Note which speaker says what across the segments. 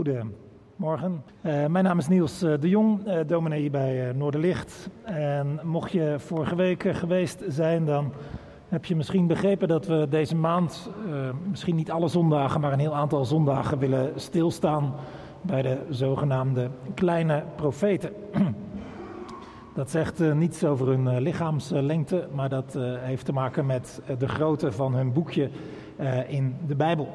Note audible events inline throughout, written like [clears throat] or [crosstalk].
Speaker 1: Goedemorgen. Uh, mijn naam is Niels uh, de Jong, uh, dominee hier bij Noorderlicht. En mocht je vorige week geweest zijn, dan heb je misschien begrepen dat we deze maand, misschien niet alle zondagen, maar een heel aantal zondagen willen stilstaan bij de zogenaamde kleine profeten. [clears throat] Dat zegt niets over hun lichaamslengte, maar dat heeft te maken met de grootte van hun boekje in de Bijbel.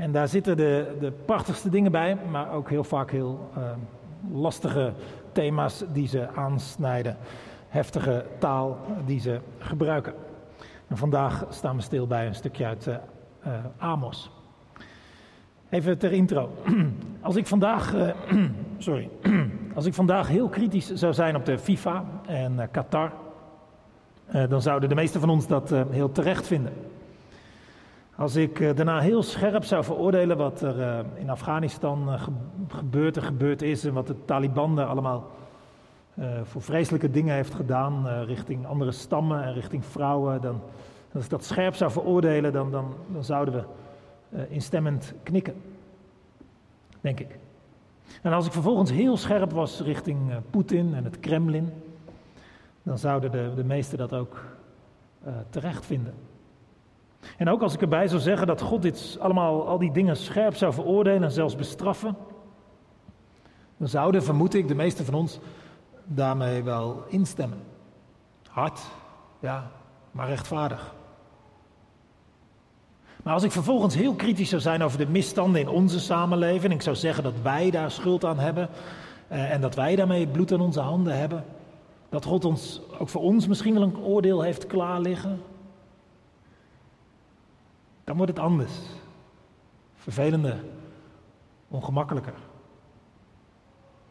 Speaker 1: En daar zitten de, de prachtigste dingen bij, maar ook heel vaak heel lastige thema's die ze aansnijden. Heftige taal die ze gebruiken. En vandaag staan we stil bij een stukje uit Amos. Even ter intro. [clears throat] Als ik vandaag, [clears throat] sorry, [clears throat] als ik vandaag heel kritisch zou zijn op de FIFA en Qatar, dan zouden de meesten van ons dat heel terecht vinden. Als ik daarna heel scherp zou veroordelen wat er in Afghanistan ge gebeurd en gebeurd is en wat de Taliban daar allemaal voor vreselijke dingen heeft gedaan richting andere stammen en richting vrouwen, dan, als ik dat scherp zou veroordelen, dan, dan, dan zouden we instemmend knikken. Denk ik. En als ik vervolgens heel scherp was richting Poetin en het Kremlin, dan zouden de, de meesten dat ook terecht vinden. En ook als ik erbij zou zeggen dat God dit allemaal, al die dingen scherp zou veroordelen en zelfs bestraffen, dan zouden, vermoed ik, de meesten van ons daarmee wel instemmen. Hard, ja, maar rechtvaardig. Maar als ik vervolgens heel kritisch zou zijn over de misstanden in onze samenleving, en ik zou zeggen dat wij daar schuld aan hebben eh, en dat wij daarmee bloed aan onze handen hebben, dat God ons ook voor ons misschien wel een oordeel heeft klaar liggen, dan wordt het anders. Vervelender, ongemakkelijker.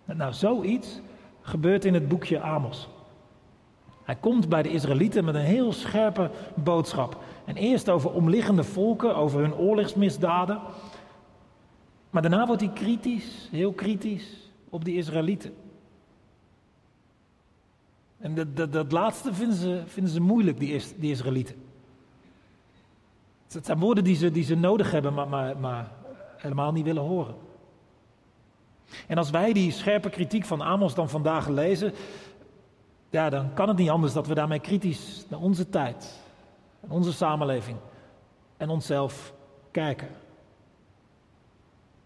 Speaker 1: Nou, zoiets gebeurt in het boekje Amos. Hij komt bij de Israëlieten met een heel scherpe boodschap. En eerst over omliggende volken, over hun oorlogsmisdaden. Maar daarna wordt hij kritisch, heel kritisch, op die Israëlieten. En dat, dat, dat laatste vinden ze, vinden ze moeilijk, die, die Israëlieten. Het zijn woorden die ze, die ze nodig hebben, maar, maar, maar helemaal niet willen horen. En als wij die scherpe kritiek van Amos dan vandaag lezen, ja, dan kan het niet anders dat we daarmee kritisch naar onze tijd, onze samenleving en onszelf kijken.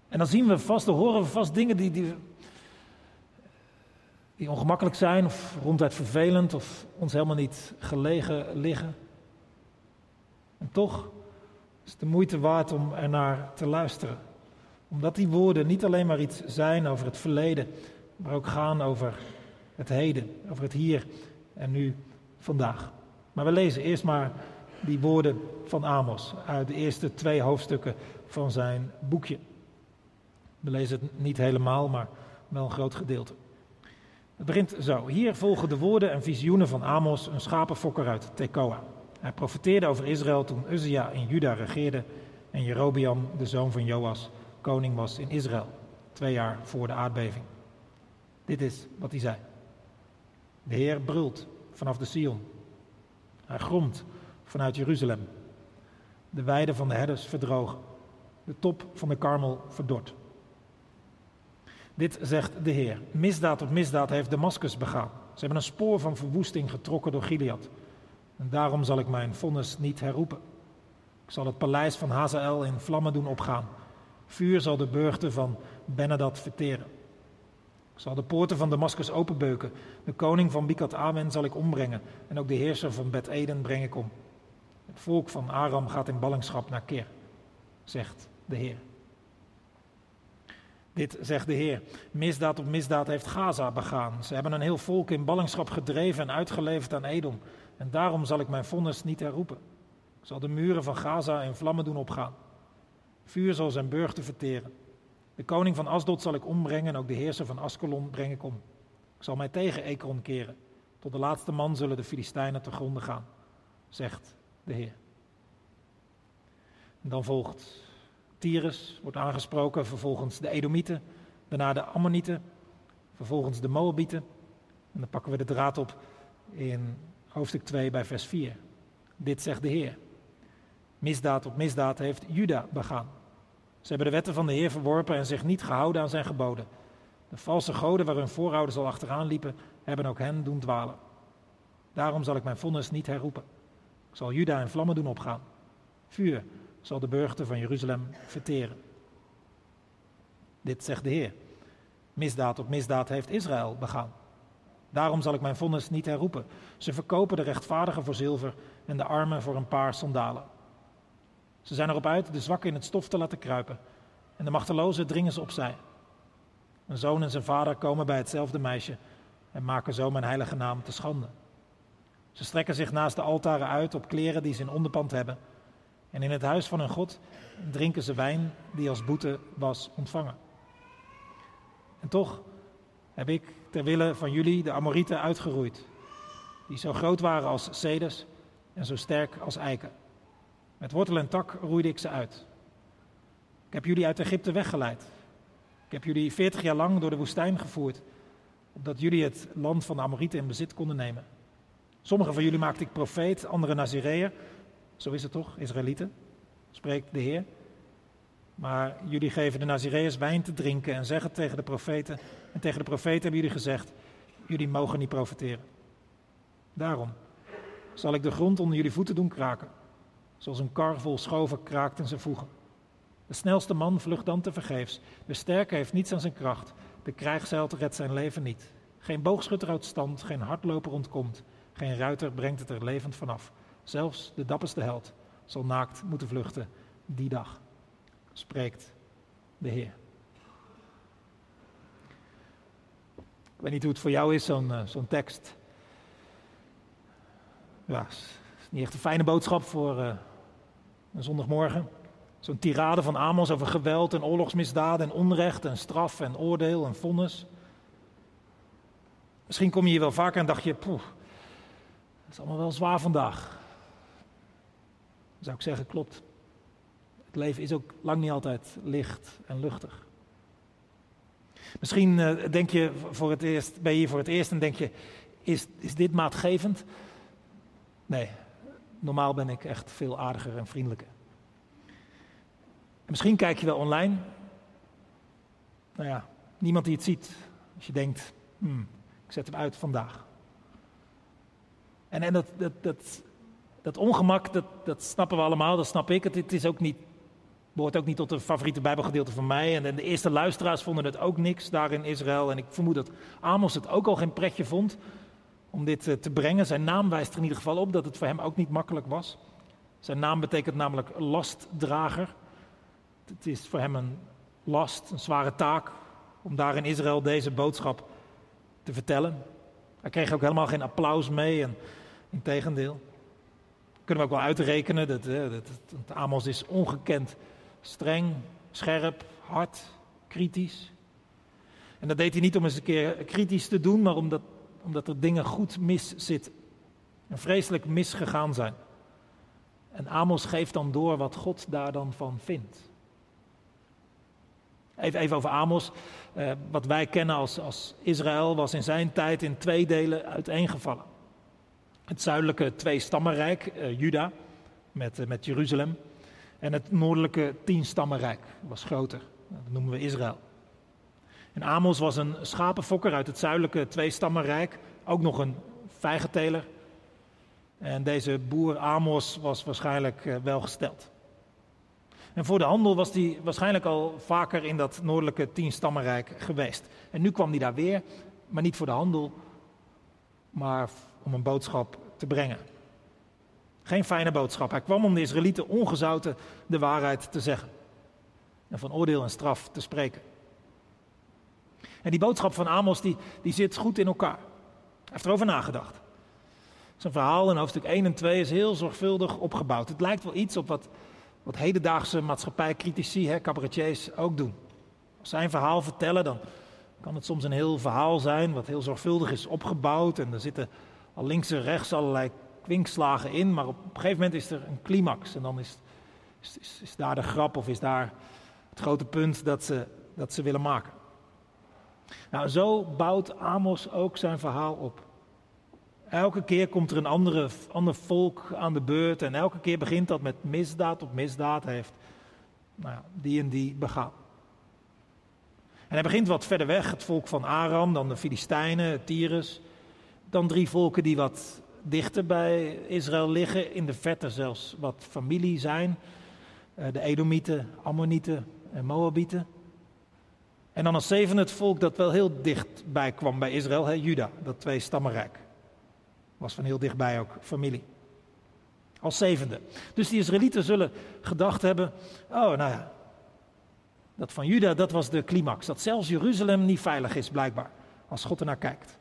Speaker 1: En dan zien we vast, dan horen we vast dingen die, die, die ongemakkelijk zijn of ronduit vervelend of ons helemaal niet gelegen liggen. En toch is het de moeite waard om ernaar te luisteren. Omdat die woorden niet alleen maar iets zijn over het verleden, maar ook gaan over het heden, over het hier en nu vandaag. Maar we lezen eerst maar die woorden van Amos uit de eerste twee hoofdstukken van zijn boekje. We lezen het niet helemaal, maar wel een groot gedeelte. Het begint zo. Hier volgen de woorden en visioenen van Amos, een schapenfokker uit Tekoa. Hij profeteerde over Israël toen Uzia in Juda regeerde en Jerobiam, de zoon van Joas, koning was in Israël, twee jaar voor de aardbeving. Dit is wat hij zei. De Heer brult vanaf de Sion. Hij gromt vanuit Jeruzalem. De weiden van de herders verdrogen. De top van de karmel verdord. Dit zegt de Heer. Misdaad op misdaad heeft Damascus begaan. Ze hebben een spoor van verwoesting getrokken door Gilead. En daarom zal ik mijn vonnis niet herroepen. Ik zal het paleis van Hazael in vlammen doen opgaan. Vuur zal de burchten van Benadad verteren. Ik zal de poorten van Damascus openbeuken. De koning van Bikat Amen zal ik ombrengen. En ook de heerser van Bet Eden breng ik om. Het volk van Aram gaat in ballingschap naar Ker, zegt de Heer. Dit zegt de Heer. Misdaad op misdaad heeft Gaza begaan. Ze hebben een heel volk in ballingschap gedreven en uitgeleverd aan Edom. En daarom zal ik mijn vonnis niet herroepen. Ik zal de muren van Gaza in vlammen doen opgaan. Vuur zal zijn burchten verteren. De koning van Asdod zal ik ombrengen en ook de heerser van Askelon breng ik om. Ik zal mij tegen Ekron keren. Tot de laatste man zullen de Filistijnen te gronden gaan, zegt de Heer. En dan volgt Tyrus, wordt aangesproken, vervolgens de Edomieten, daarna de Ammonieten, vervolgens de Moabieten. En dan pakken we de draad op in hoofdstuk 2 bij vers 4. Dit zegt de Heer. Misdaad op misdaad heeft Juda begaan. Ze hebben de wetten van de Heer verworpen en zich niet gehouden aan zijn geboden. De valse goden waar hun voorouders al achteraan liepen, hebben ook hen doen dwalen. Daarom zal ik mijn vonnis niet herroepen. Ik zal Juda in vlammen doen opgaan. Vuur zal de burchten van Jeruzalem verteren. Dit zegt de Heer. Misdaad op misdaad heeft Israël begaan. Daarom zal ik mijn vonnis niet herroepen. Ze verkopen de rechtvaardigen voor zilver en de armen voor een paar sandalen. Ze zijn erop uit de zwakken in het stof te laten kruipen en de machtelozen dringen ze opzij. Een zoon en zijn vader komen bij hetzelfde meisje en maken zo mijn heilige naam te schande. Ze strekken zich naast de altaren uit op kleren die ze in onderpand hebben. En in het huis van hun God drinken ze wijn die als boete was ontvangen. En toch heb ik ter wille van jullie de Amorieten uitgeroeid, die zo groot waren als ceders en zo sterk als eiken. Met wortel en tak roeide ik ze uit. Ik heb jullie uit Egypte weggeleid. Ik heb jullie veertig jaar lang door de woestijn gevoerd, opdat jullie het land van de Amorieten in bezit konden nemen. Sommigen van jullie maakte ik profeet, anderen Nazireër. Zo is het toch, Israëlieten, spreekt de Heer. Maar jullie geven de Nazireërs wijn te drinken en zeggen tegen de profeten. En tegen de profeten hebben jullie gezegd: jullie mogen niet profeteren. Daarom zal ik de grond onder jullie voeten doen kraken, zoals een kar vol schoven kraakt in zijn voegen. De snelste man vlucht dan te vergeefs. De sterke heeft niets aan zijn kracht. De krijgsheld redt zijn leven niet. Geen boogschutter houdt stand, geen hardloper ontkomt. Geen ruiter brengt het er levend vanaf. Zelfs de dapperste held zal naakt moeten vluchten die dag spreekt de Heer. Ik weet niet hoe het voor jou is, zo'n zo'n tekst. Ja, is niet echt een fijne boodschap voor uh, een zondagmorgen. Zo'n tirade van Amos over geweld en oorlogsmisdaden en onrecht en straf en oordeel en vonnis. Misschien kom je hier wel vaker en dacht je, poeh, dat is allemaal wel zwaar vandaag. Zou ik zeggen, klopt. Het leven is ook lang niet altijd licht en luchtig. Misschien uh, denk je voor het eerst, ben je hier voor het eerst en denk je, is, is dit maatgevend? Nee, normaal ben ik echt veel aardiger en vriendelijker. En misschien kijk je wel online. Nou ja, niemand die het ziet. Als je denkt, hmm, ik zet hem uit vandaag. En, en dat, dat, dat, dat ongemak, dat, dat snappen we allemaal, dat snap ik. Het is ook niet Behoort ook niet tot de favoriete Bijbelgedeelte van mij. En de eerste luisteraars vonden het ook niks daar in Israël. En ik vermoed dat Amos het ook al geen pretje vond om dit eh, te brengen. Zijn naam wijst er in ieder geval op dat het voor hem ook niet makkelijk was. Zijn naam betekent namelijk lastdrager. Het is voor hem een last, een zware taak om daar in Israël deze boodschap te vertellen. Hij kreeg ook helemaal geen applaus mee en in tegendeel. Kunnen we ook wel uitrekenen dat, dat Amos is ongekend Streng, scherp, hard, kritisch. En dat deed hij niet om eens een keer kritisch te doen, maar omdat, omdat er dingen goed mis zitten. En vreselijk misgegaan zijn. En Amos geeft dan door wat God daar dan van vindt. Even, even over Amos. Eh, wat wij kennen als, als Israël was in zijn tijd in twee delen uiteengevallen. Het zuidelijke twee-stammenrijk, uh, Juda, met, uh, met Jeruzalem. En het noordelijke tienstammenrijk was groter. Dat noemen we Israël. En Amos was een schapenfokker uit het zuidelijke tweestammenrijk. Ook nog een vijgenteler. En deze boer Amos was waarschijnlijk uh, welgesteld. En voor de handel was hij waarschijnlijk al vaker in dat noordelijke tienstammenrijk geweest. En nu kwam hij daar weer, maar niet voor de handel, maar om een boodschap te brengen. Geen fijne boodschap. Hij kwam om de Israëlieten ongezouten de waarheid te zeggen. En van oordeel en straf te spreken. En die boodschap van Amos die, die zit goed in elkaar. Hij heeft erover nagedacht. Zijn verhaal in hoofdstuk 1 en 2 is heel zorgvuldig opgebouwd. Het lijkt wel iets op wat, wat hedendaagse maatschappijcritici, hè, cabaretiers, ook doen. Als zij een verhaal vertellen, dan kan het soms een heel verhaal zijn, wat heel zorgvuldig is opgebouwd. En er zitten al links en rechts allerlei kwinkslagen in, maar op een gegeven moment is er een climax. En dan is, is, is, daar de grap of is daar het grote punt dat ze, dat ze willen maken. Nou, zo bouwt Amos ook zijn verhaal op. Elke keer komt er een andere, ander volk aan de beurt en elke keer begint dat met misdaad op misdaad. Heeft Nou ja, die en die begaan. En hij begint wat verder weg, het volk van Aram, dan de Filistijnen, Tyrus. Dan drie volken die wat dichter bij Israël liggen, in de verte zelfs wat familie zijn. Eh, de Edomieten, Ammonieten en Moabieten. En dan als zevende het volk dat wel heel dichtbij kwam bij Israël, hè, Juda, dat twee stammenrijk. Was van heel dichtbij ook familie. Als zevende. Dus die Israëlieten zullen gedacht hebben, oh nou ja, dat van Juda, dat was de climax. Dat zelfs Jeruzalem niet veilig is, blijkbaar, als God ernaar kijkt.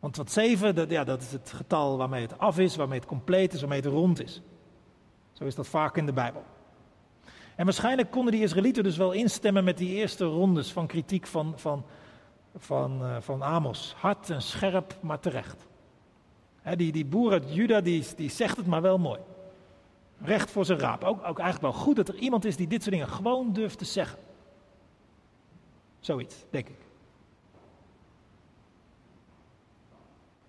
Speaker 1: Want wat zeven, dat, ja, dat is het getal waarmee het af is, waarmee het compleet is, waarmee het rond is. Zo is dat vaak in de Bijbel. En waarschijnlijk konden die Israëlieten dus wel instemmen met die eerste rondes van kritiek van, van, van, uh, van Amos. Hard en scherp, maar terecht. die, die boer uit Juda, die, die zegt het maar wel mooi. Recht voor zijn raap. Ook, ook eigenlijk wel goed dat er iemand is die dit soort dingen gewoon durft te zeggen. Zoiets, denk ik.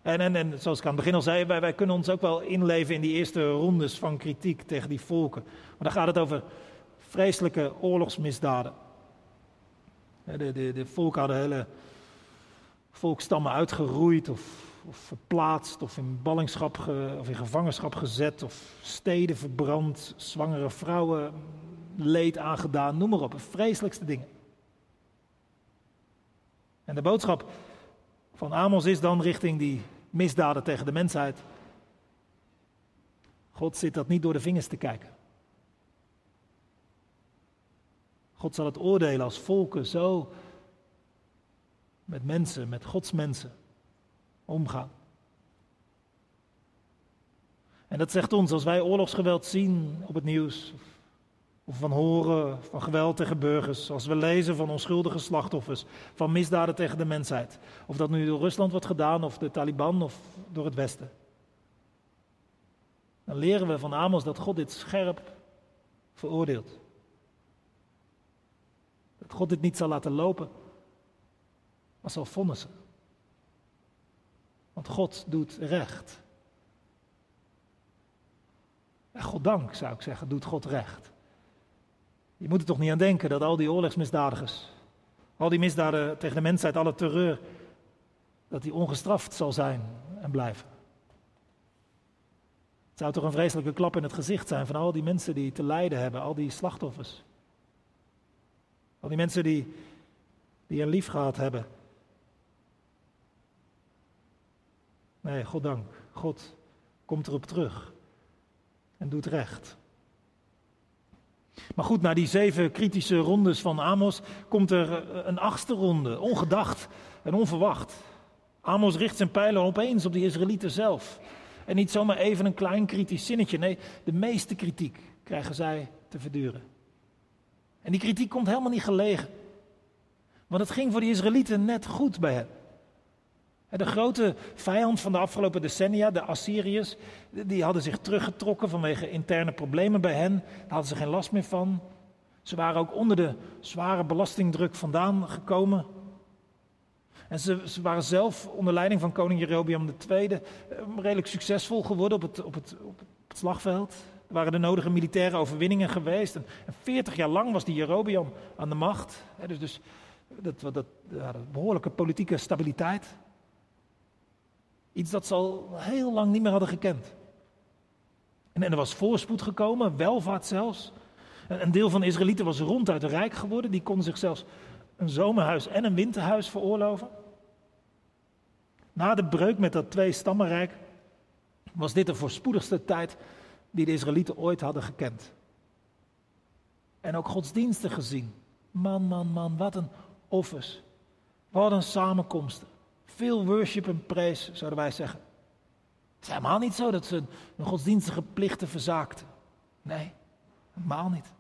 Speaker 1: En, en, zoals ik aan het begin al zei, wij, wij kunnen ons ook wel inleven in die eerste rondes van kritiek tegen die volken. Maar dan gaat het over vreselijke oorlogsmisdaden. De, de, volken hadden hele volkstammen uitgeroeid of, of verplaatst of in ballingschap of in gevangenschap gezet of steden verbrand, zwangere vrouwen leed aangedaan, noem maar op, vreselijkste dingen. En de boodschap van Amos is dan richting die misdaden tegen de mensheid. God zit dat niet door de vingers te kijken. God zal het oordelen als volken zo met mensen, met Gods mensen omgaan. En dat zegt ons, als wij oorlogsgeweld zien op het nieuws, of van horen van geweld tegen burgers, als we lezen van onschuldige slachtoffers, van misdaden tegen de mensheid, of dat nu door Rusland wordt gedaan, of de Taliban, of door het Westen. Dan leren we van Amos dat God dit scherp veroordeelt. Dat God dit niet zal laten lopen, maar zal vonnissen. Want God doet recht. En goddank zou ik zeggen, doet God recht. Je moet er toch niet aan denken dat al die oorlogsmisdadigers, al die misdaden tegen de mensheid, alle terreur, dat die ongestraft zal zijn en blijven. Het zou toch een vreselijke klap in het gezicht zijn van al die mensen die te lijden hebben, al die slachtoffers. Al die mensen die, die een lief gehad hebben. Nee, God dank. God komt erop terug en doet recht. Maar goed, na die zeven kritische rondes van Amos komt er eh, een achtste ronde, ongedacht en onverwacht. Amos richt zijn pijlen opeens op de Israëlieten zelf. En niet zomaar even een klein kritisch zinnetje, nee, de meeste kritiek krijgen zij te verduren. En die kritiek komt helemaal niet gelegen. Want het ging voor de Israëlieten net goed bij hen. De grote vijand van de afgelopen decennia, de Assyriërs, die hadden zich teruggetrokken vanwege interne problemen bij hen. Daar hadden ze geen last meer van. Ze waren ook onder de zware belastingdruk vandaan gekomen. En ze, waren zelf onder leiding van koning Jerobeam II eh, redelijk succesvol geworden op het, op het, op het slagveld. Er waren de nodige militaire overwinningen geweest. En, 40 jaar lang was die Jerobeam aan de macht. dus dus dat, dat, dat, behoorlijke politieke stabiliteit. Iets dat ze al heel lang niet meer hadden gekend. En, en er was voorspoed gekomen, welvaart zelfs. Een deel van de Israëlieten was ronduit rijk geworden. Die konden zich zelfs een zomerhuis en een winterhuis veroorloven. Na de breuk met dat twee stammenrijk was dit de voorspoedigste tijd die de Israëlieten ooit hadden gekend. En ook godsdienstig gezien. Man, man, man, wat een offers. Wat een samenkomsten. Veel worship en praise, zouden wij zeggen. Het is helemaal niet zo dat ze hun godsdienstige plichten verzaakten. Nee, helemaal niet.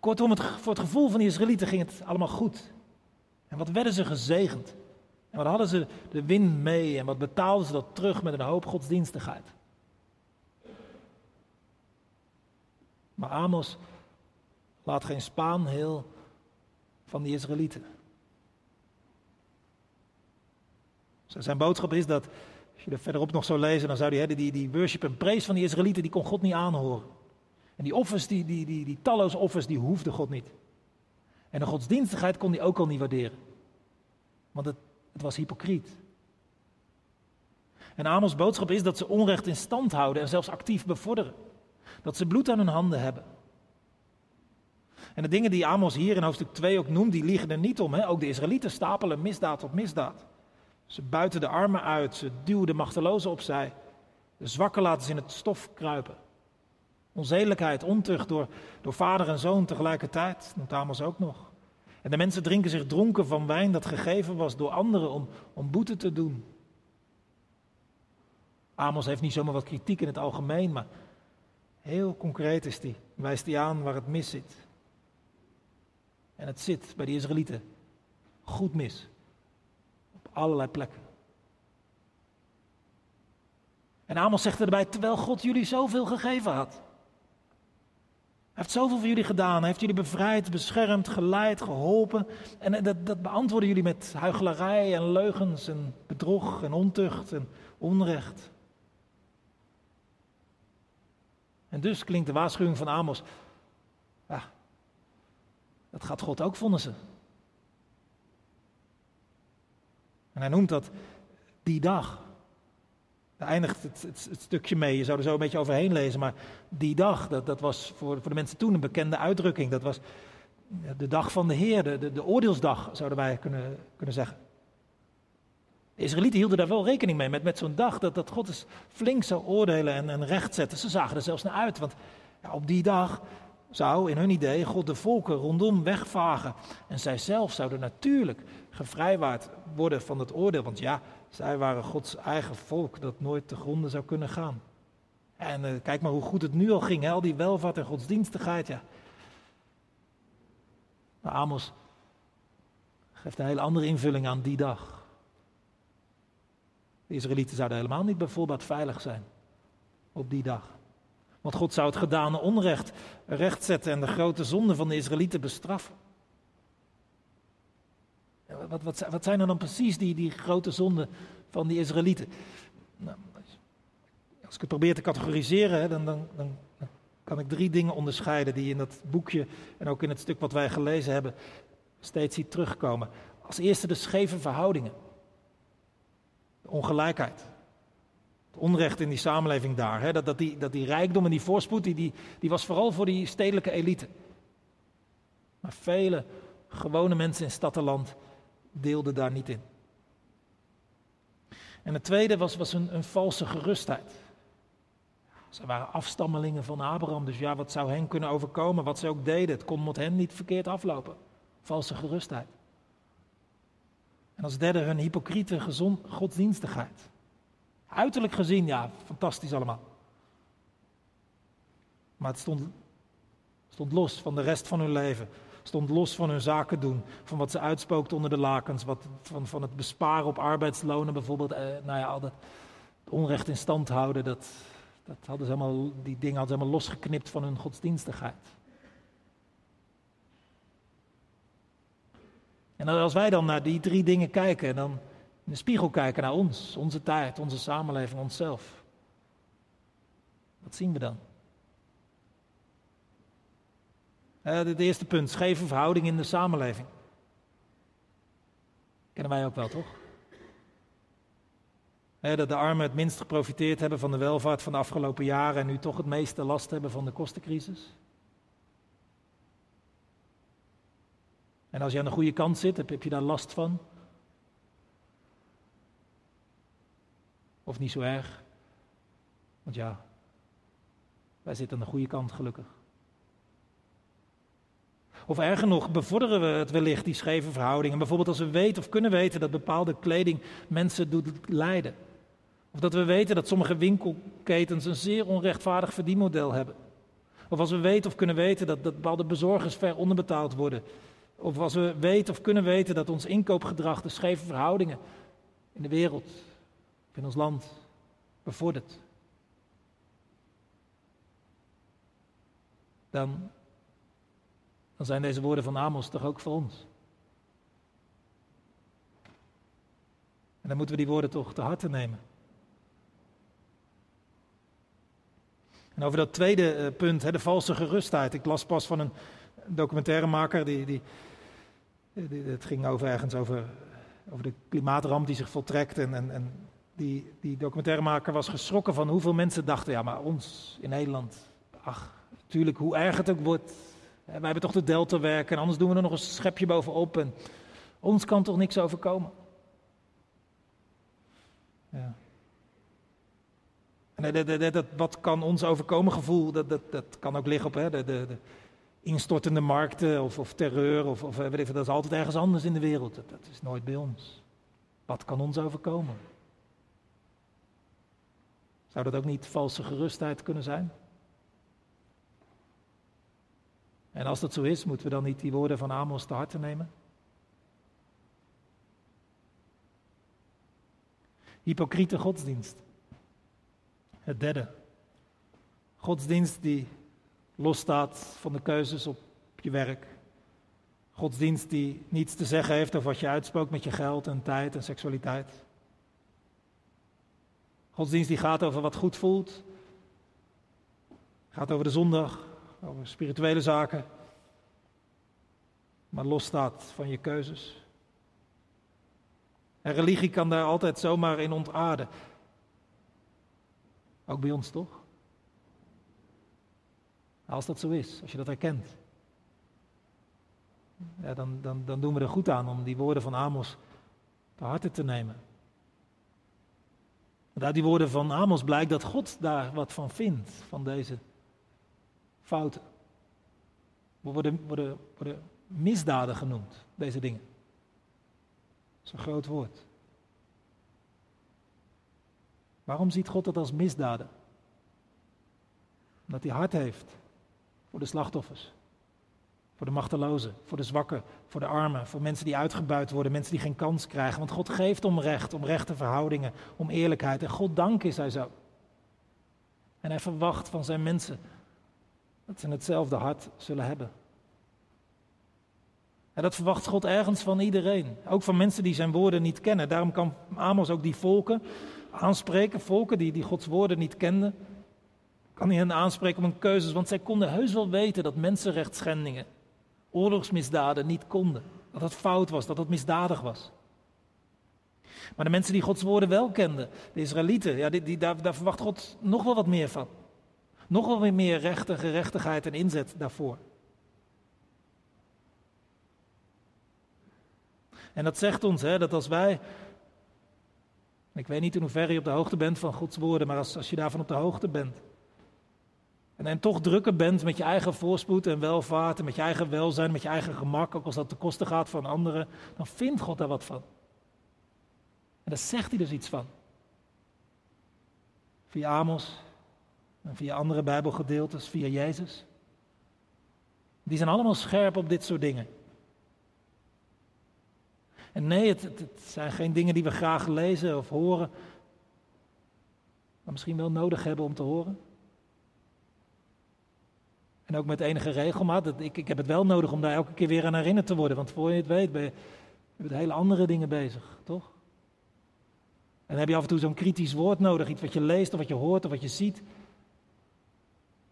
Speaker 1: Kortom, het, voor het gevoel van de Israëlieten ging het allemaal goed. En wat werden ze gezegend. En wat hadden ze de win mee en wat betaalden ze dat terug met een hoop godsdienstigheid. Maar Amos laat geen spaan heel van die Israëlieten. Zijn boodschap is dat, als je er verderop nog zou lezen, dan zou hij die, die worship en praise van die Israëlieten, die kon God niet aanhoren. En die offers, die, die, die, die talloze offers, die hoefde God niet. En de godsdienstigheid kon hij ook al niet waarderen. Want het, het was hypocriet. En Amos boodschap is dat ze onrecht in stand houden en zelfs actief bevorderen. Dat ze bloed aan hun handen hebben. En de dingen die Amos hier in hoofdstuk 2 ook noemt, die liegen er niet om. Hè? Ook de Israëlieten stapelen misdaad op misdaad. Ze buiten de armen uit, ze duwen de machtelozen opzij. De zwakken laten ze in het stof kruipen. Onzedelijkheid, ontucht door, door vader en zoon tegelijkertijd, noemt Amos ook nog. En de mensen drinken zich dronken van wijn dat gegeven was door anderen om, om boete te doen. Amos heeft niet zomaar wat kritiek in het algemeen, maar heel concreet is die. Wijst hij aan waar het mis zit. En het zit bij de Israëlieten goed mis. Allerlei plekken. En Amos zegt erbij, terwijl God jullie zoveel gegeven had. Hij heeft zoveel voor jullie gedaan. Hij heeft jullie bevrijd, beschermd, geleid, geholpen. En dat, dat beantwoorden jullie met huichelarij en leugens en bedrog en ontucht en onrecht. En dus klinkt de waarschuwing van Amos. Ja, dat gaat God ook vonnissen. En hij noemt dat die dag. Daar eindigt het, het, stukje mee. Je zou er zo een beetje overheen lezen. Maar die dag, dat, dat was voor, voor de mensen toen een bekende uitdrukking. Dat was de dag van de Heer, de, de, de oordeelsdag, zouden wij kunnen, kunnen zeggen. De Israëlieten hielden daar wel rekening mee, met, met zo'n dag dat, dat God eens flink zou oordelen en, en recht zetten. Ze zagen er zelfs naar uit, want ja, op die dag zou in hun idee God de volken rondom wegvagen. En zij zelf zouden natuurlijk gevrijwaard worden van het oordeel, want ja, zij waren Gods eigen volk dat nooit te gronden zou kunnen gaan. En uh, kijk maar hoe goed het nu al ging, hè? al die welvaart en godsdienstigheid. Ja. Maar Amos geeft een hele andere invulling aan die dag. De Israëlieten zouden helemaal niet bijvoorbeeld veilig zijn op die dag. Want God zou het gedane onrecht rechtzetten en de grote zonde van de Israëlieten bestraffen. Wat, wat, wat zijn er dan precies die, die grote zonden van die Israëlieten? Nou, als ik het probeer te categoriseren, dan, dan, dan, dan kan ik drie dingen onderscheiden die in dat boekje en ook in het stuk wat wij gelezen hebben steeds ziet terugkomen. Als eerste de scheve verhoudingen ongelijkheid. Het onrecht in die samenleving daar. Hè? Dat, dat, die, dat die rijkdom en die voorspoed, die, die, was vooral voor die stedelijke elite. Maar vele gewone mensen in stad en deelden daar niet in. En het tweede was, was een, een valse gerustheid. Ze waren afstammelingen van Abraham, dus ja, wat zou hen kunnen overkomen? Wat ze ook deden, het kon met hen niet verkeerd aflopen. Valse gerustheid. En als derde hun hypocriete gezond, godsdienstigheid. Uiterlijk gezien, ja, fantastisch allemaal. Maar het stond, stond los van de rest van hun leven. Stond los van hun zaken doen. Van wat ze uitspookten onder de lakens. Wat, van, van het besparen op arbeidslonen bijvoorbeeld. Eh, nou ja, al dat onrecht in stand houden. Dat, dat hadden ze helemaal, die dingen hadden ze helemaal losgeknipt van hun godsdienstigheid. En als wij dan naar die drie dingen kijken, dan in de spiegel kijken naar ons, onze tijd, onze samenleving, onszelf. Wat zien we dan? Het eerste punt, scheve verhouding in de samenleving. Kennen wij ook wel, toch? dat de armen het minst geprofiteerd hebben van de welvaart van de afgelopen jaren en nu toch het meeste last hebben van de kostencrisis. En als je aan de goede kant zit, heb, je daar last van? Of niet zo erg? Want ja, wij zitten aan de goede kant gelukkig. Of erger nog, bevorderen we het wellicht, die scheve verhoudingen. Bijvoorbeeld als we weten of kunnen weten dat bepaalde kleding mensen doet lijden. Of dat we weten dat sommige winkelketens een zeer onrechtvaardig verdienmodel hebben. Of als we weten of kunnen weten dat, dat bepaalde bezorgers ver onderbetaald worden. Of als we weten of kunnen weten dat ons inkoopgedrag de scheve verhoudingen in de wereld, in ons land, bevordert. Dan, dan zijn deze woorden van Amos toch ook voor ons. En dan moeten we die woorden toch te harte nemen. En over dat tweede eh, punt, de valse gerustheid. Ik las pas van een documentairemaker, die, die, die, het ging over ergens over, over de klimaatramp die zich voltrekt. En, en, en die, die documentairemaker was geschrokken van hoeveel mensen dachten, ja maar ons in Nederland, ach, natuurlijk hoe erg het ook wordt. Wij hebben toch de delta werken en anders doen we er nog een schepje bovenop. En ons kan toch niks overkomen. Ja. En dat, dat, wat kan ons overkomen gevoel, dat, dat, dat kan ook liggen op hè, de, de, de instortende markten of, of terreur. Of, of, weet dat is altijd ergens anders in de wereld. Dat, dat is nooit bij ons. Wat kan ons overkomen? Zou dat ook niet valse gerustheid kunnen zijn? En als dat zo is, moeten we dan niet die woorden van Amos te harte nemen? Hypocriete godsdienst. Het derde. Godsdienst die losstaat van de keuzes op je werk. Godsdienst die niets te zeggen heeft over wat je uitspookt met je geld en tijd en seksualiteit. Godsdienst die gaat over wat goed voelt. Gaat over de zondag, over spirituele zaken. Maar losstaat van je keuzes. En religie kan daar altijd zomaar in ontaarden. Ook bij ons toch? Als dat zo is, als je dat herkent, ja, dan, dan, dan doen we er goed aan om die woorden van Amos te harte te nemen. Want uit die woorden van Amos blijkt dat God daar wat van vindt, van deze fouten. We worden, worden, worden misdaden genoemd, deze dingen. Dat is een groot woord. Waarom ziet God dat als misdaden? Omdat hij hart heeft voor de slachtoffers. Voor de machtelozen, voor de zwakken, voor de armen, voor mensen die uitgebuit worden, mensen die geen kans krijgen. Want God geeft om recht, om rechte verhoudingen, om eerlijkheid. En God dank is hij zo. En hij verwacht van zijn mensen dat ze hetzelfde hart zullen hebben. En dat verwacht God ergens van iedereen. Ook van mensen die zijn woorden niet kennen. Daarom kan Amos ook die volken aanspreken, volken die, die Gods woorden niet kenden. Kan hij hen aanspreken op hun keuzes, want zij konden heus wel weten dat mensenrechtsschendingen, oorlogsmisdaden niet konden. Dat dat fout was, dat dat misdadig was. Maar de mensen die Gods woorden wel kenden, de Israëlieten, ja, die, daar verwacht God nog wel wat meer van. Nog wel weer meer rechten, gerechtigheid en inzet daarvoor. En dat zegt ons hè, dat als wij ik weet niet in hoeverre je op de hoogte bent van Gods woorden, maar als, als je daarvan op de hoogte bent. En, en toch drukker bent met je eigen voorspoed en welvaart en met je eigen welzijn, met je eigen gemak, ook als dat ten koste gaat van anderen, dan vindt God daar wat van. En daar zegt hij dus iets van. Via Amos en via andere Bijbelgedeeltes, via Jezus. Die zijn allemaal scherp op dit soort dingen. En nee, het, het, zijn geen dingen die we graag lezen of horen, maar misschien wel nodig hebben om te horen. En ook met enige regelmaat. Ik, ik heb het wel nodig om daar elke keer weer aan herinnerd te worden. Want voor je het weet ben je met hele andere dingen bezig, toch? En dan heb je af en toe zo'n kritisch woord nodig. Iets wat je leest of wat je hoort of wat je ziet.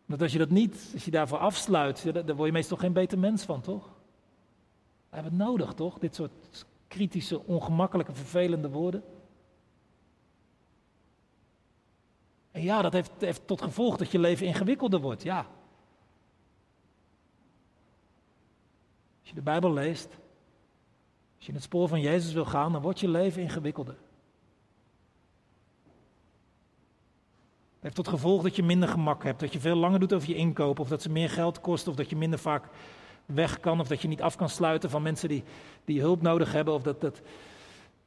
Speaker 1: Want als je dat niet, als je daarvoor afsluit, dan word je meestal geen beter mens van, toch? We hebben het nodig, toch? Dit soort kritische, ongemakkelijke, vervelende woorden. En ja, dat heeft, tot gevolg dat je leven ingewikkelder wordt, ja. Als je de Bijbel leest, als je in het spoor van Jezus wil gaan, dan wordt je leven ingewikkelder. Heeft tot gevolg dat je minder gemak hebt, dat je veel langer doet over je inkopen, of dat ze meer geld kosten, of dat je minder vaak weg kan, of dat je niet af kan sluiten van mensen die, die hulp nodig hebben, of dat, dat,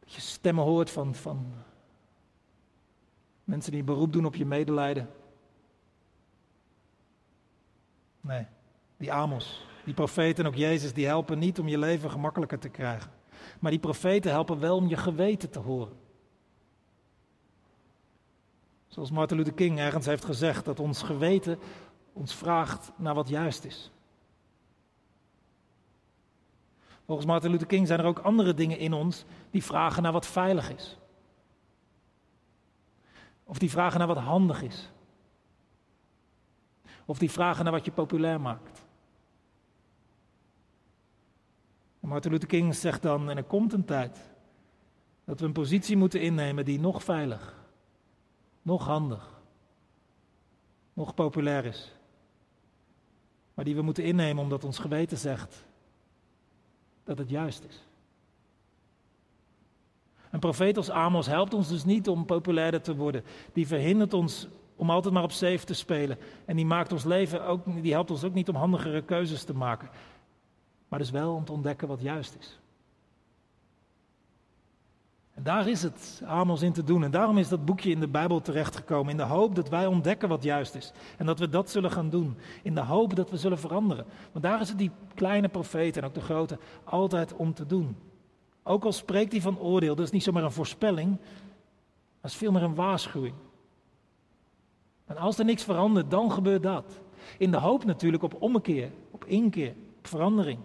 Speaker 1: je stemmen hoort van, van mensen die beroep doen op je medelijden. Nee, die Amos, die profeten en ook Jezus, die helpen niet om je leven gemakkelijker te krijgen. Maar die profeten helpen wel om je geweten te horen. Zoals Martin Luther King ergens heeft gezegd, dat ons geweten ons vraagt naar wat juist is. Volgens Martin Luther King zijn er ook andere dingen in ons die vragen naar wat veilig is. Of die vragen naar wat handig is. Of die vragen naar wat je populair maakt. Martin Luther King zegt dan, en er komt een tijd dat we een positie moeten innemen die nog veilig, nog handig, nog populair is. Maar die we moeten innemen omdat ons geweten zegt dat het juist is. Een profeet als Amos helpt ons dus niet om populairder te worden. Die verhindert ons om altijd maar op safe te spelen. En die, maakt ons leven ook, die helpt ons ook niet om handigere keuzes te maken. Maar dus wel om te ontdekken wat juist is. En daar is het Amos in te doen. En daarom is dat boekje in de Bijbel terechtgekomen. In de hoop dat wij ontdekken wat juist is. En dat we dat zullen gaan doen. In de hoop dat we zullen veranderen. Want daar is het die kleine profeet en ook de grote altijd om te doen. Ook al spreekt hij van oordeel, dat is niet zomaar een voorspelling. Dat is veel meer een waarschuwing. En als er niks verandert, dan gebeurt dat. In de hoop natuurlijk op ommekeer, op inkeer, op verandering.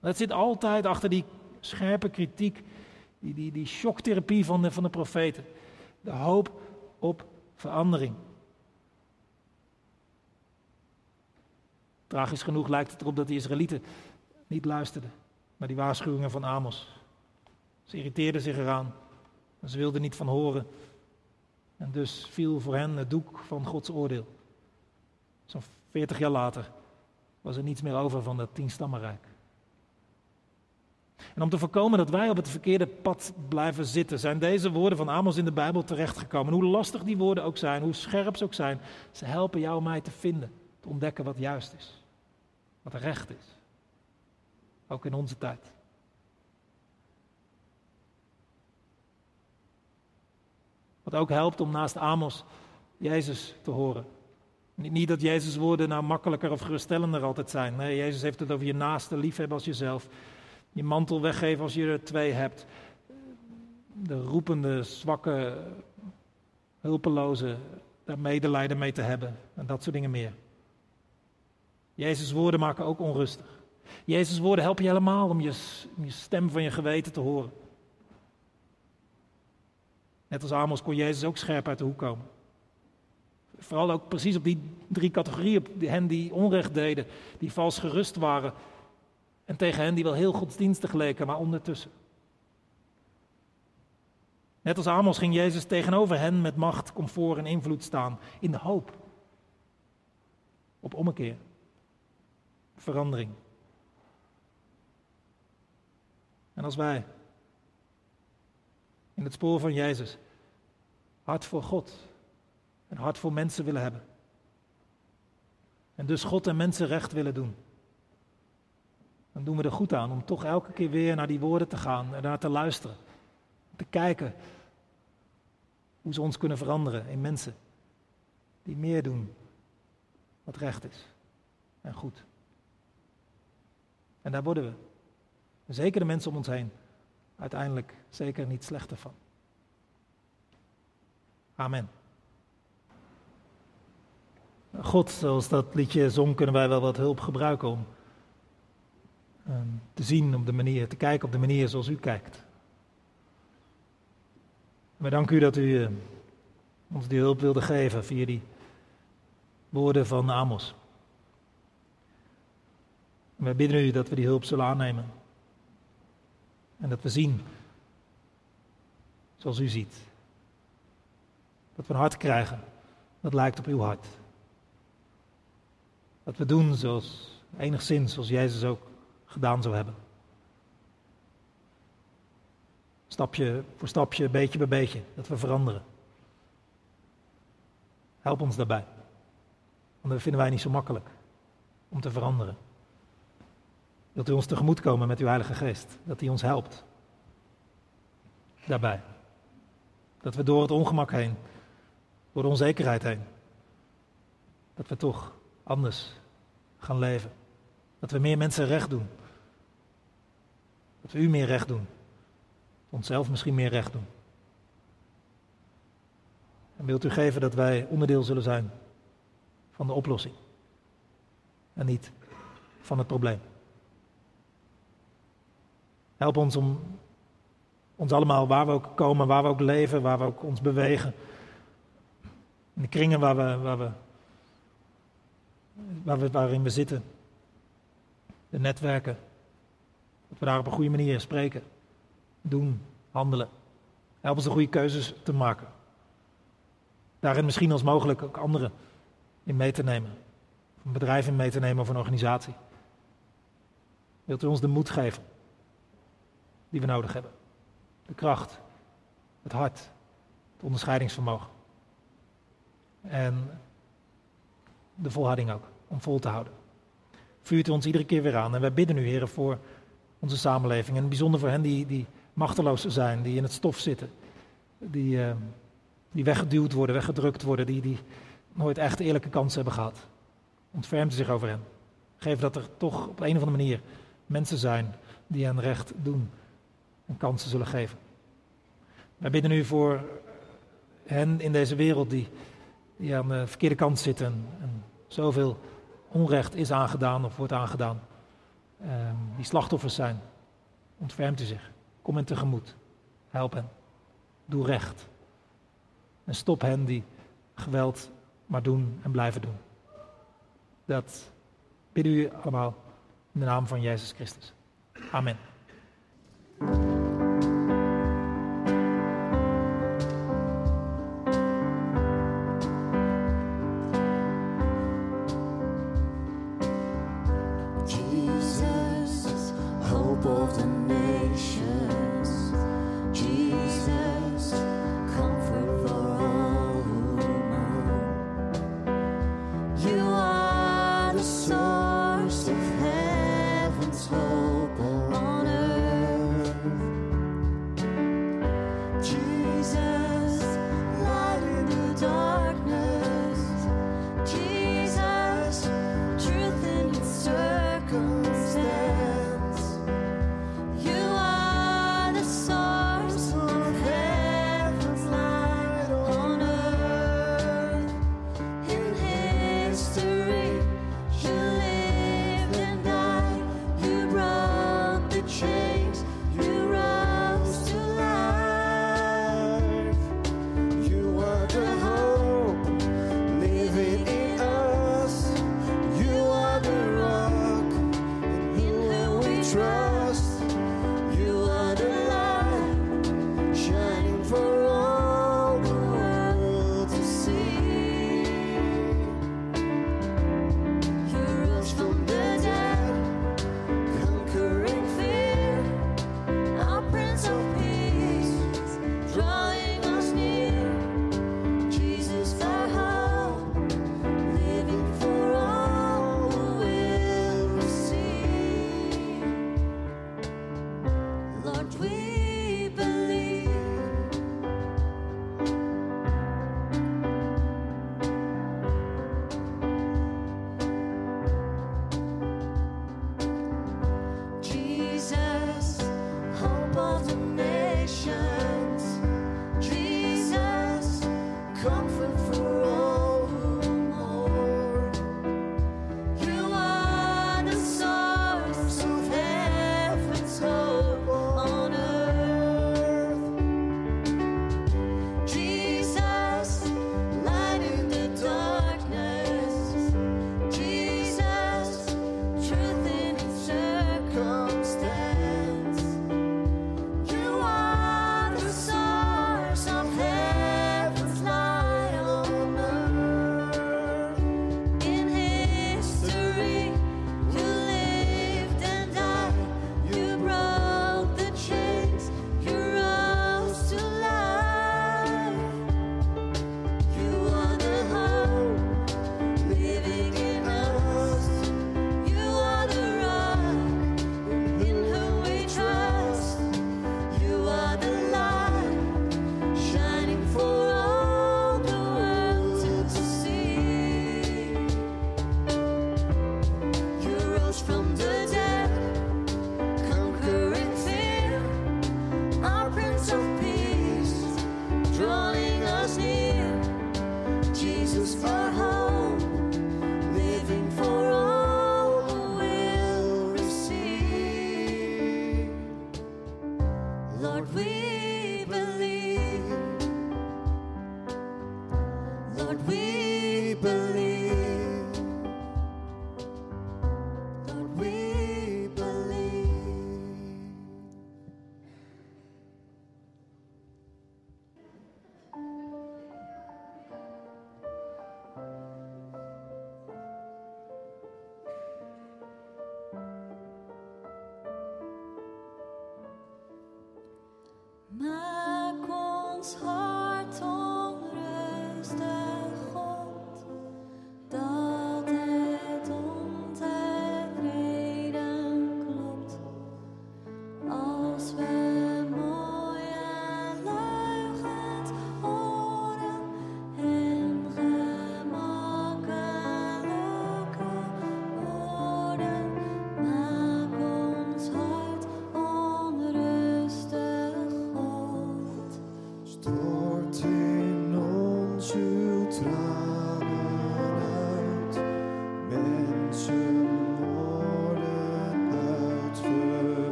Speaker 1: Dat zit altijd achter die scherpe kritiek, die, die, die shocktherapie van de, van de profeten. De hoop op verandering. Tragisch genoeg lijkt het erop dat de Israëlieten niet luisterden naar die waarschuwingen van Amos. Ze irriteerden zich eraan. Ze wilden niet van horen. En dus viel voor hen het doek van Gods oordeel. Zo'n veertig jaar later was er niets meer over van dat tienstammenrijk. En om te voorkomen dat wij op het verkeerde pad blijven zitten, zijn deze woorden van Amos in de Bijbel terechtgekomen. hoe lastig die woorden ook zijn, hoe scherp ze ook zijn, ze helpen jou mij te vinden, te ontdekken wat juist is, wat recht is. Ook in onze tijd. Wat ook helpt om naast Amos Jezus te horen. Niet dat Jezus' woorden nou makkelijker of geruststellender altijd zijn. Nee, Jezus heeft het over je naaste liefhebben als jezelf. Je mantel weggeven als je er twee hebt. De roepende, zwakke, hulpeloze, daar medelijden mee te hebben. En dat soort dingen meer. Jezus' woorden maken ook onrustig. Jezus' woorden helpen je helemaal om je, om je stem van je geweten te horen. Net als Amos kon Jezus ook scherp uit de hoek komen. Vooral ook precies op die drie categorieën, hen die onrecht deden, die vals gerust waren. En tegen hen die wel heel godsdienstig leken, maar ondertussen. Net als Amos ging Jezus tegenover hen met macht, comfort en invloed staan, in de hoop op ommekeer, verandering. En als wij in het spoor van Jezus hart voor God en hart voor mensen willen hebben. En dus God en mensen recht willen doen. Dan doen we er goed aan om toch elke keer weer naar die woorden te gaan en naar te luisteren. Te kijken hoe ze ons kunnen veranderen in mensen die meer doen wat recht is en goed. En daar worden we. Zeker de mensen om ons heen uiteindelijk zeker niet slechter van. Amen. God, zoals dat liedje zong, kunnen wij wel wat hulp gebruiken om te zien op de manier, te kijken op de manier zoals u kijkt. We danken u dat u eh, ons die hulp wilde geven via die woorden van Amos. Wij bidden u dat we die hulp zullen aannemen. En dat we zien zoals u ziet. Dat we een hart krijgen dat lijkt op uw hart. Dat we doen zoals, enigszins zoals Jezus ook gedaan zou hebben. Stapje voor stapje, beetje bij beetje, dat we veranderen. Help ons daarbij. Want dat vinden wij niet zo makkelijk om te veranderen. Wilt u ons tegemoet komen met uw Heilige Geest? Dat hij ons helpt. Daarbij. Dat we door het ongemak heen, door de onzekerheid heen, dat we toch anders gaan leven. Dat we meer mensen recht doen. Dat we u meer recht doen. Onszelf misschien meer recht doen. En wilt u geven dat wij onderdeel zullen zijn van de oplossing. En niet van het probleem. Help ons om ons allemaal, waar we ook komen, waar we ook leven, waar we ook ons bewegen. In de kringen waar we, waar we
Speaker 2: waar we, waarin we zitten. De netwerken. Dat we daar op een goede manier spreken, doen, handelen. Help ons de goede keuzes te maken. Daarin misschien als mogelijk ook anderen in mee te nemen. Een bedrijf in mee te nemen of een organisatie. Wilt u ons de moed geven die we nodig hebben? De kracht, het hart, het onderscheidingsvermogen. En de volharding ook, om vol te houden. Vuurt u ons iedere keer weer aan. En wij bidden u, heren, voor onze samenleving. En bijzonder voor hen die, die machteloos zijn, die in het stof zitten. Die, uh, die weggeduwd worden, weggedrukt worden, die, die nooit echt eerlijke kansen hebben gehad. Ontfermt zich over hen. Geef dat er toch op een of andere manier mensen zijn die hen recht doen en kansen zullen geven. Wij bidden u voor hen in deze wereld die, die aan de verkeerde kant zitten en zoveel onrecht is aangedaan of wordt aangedaan. Ehm, die slachtoffers zijn. Ontfermt u zich. Kom hen tegemoet. Help hen. Doe recht. En stop hen die geweld maar doen en blijven doen. Dat bidden u allemaal in de naam van Jezus Christus. Amen.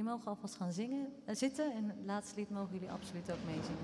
Speaker 2: Jullie mogen alvast gaan zingen, uh, zitten en het laatste lied mogen jullie absoluut ook meezingen.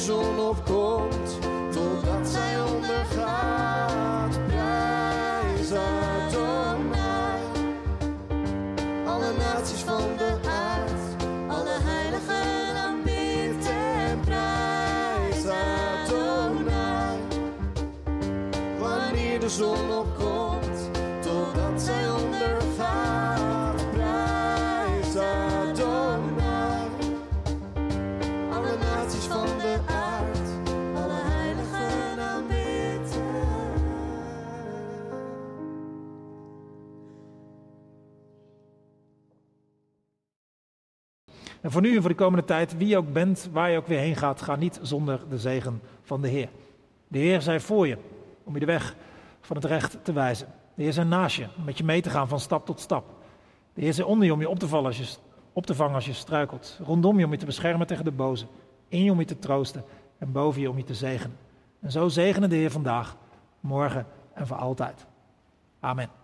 Speaker 3: Zon
Speaker 1: En voor nu en voor de komende tijd, wie je ook bent, waar je ook weer heen gaat, ga niet zonder de zegen van de Heer. De Heer zij voor je, om je de weg van het recht te wijzen. De Heer is naast je, om met je mee te gaan van stap tot stap. De Heer is onder je om je op te, vallen als je, op te vangen als je struikelt. Rondom je om je te beschermen tegen de boze. In je om je te troosten en boven je om je te zegenen. En zo zegenen de Heer vandaag, morgen en voor altijd. Amen.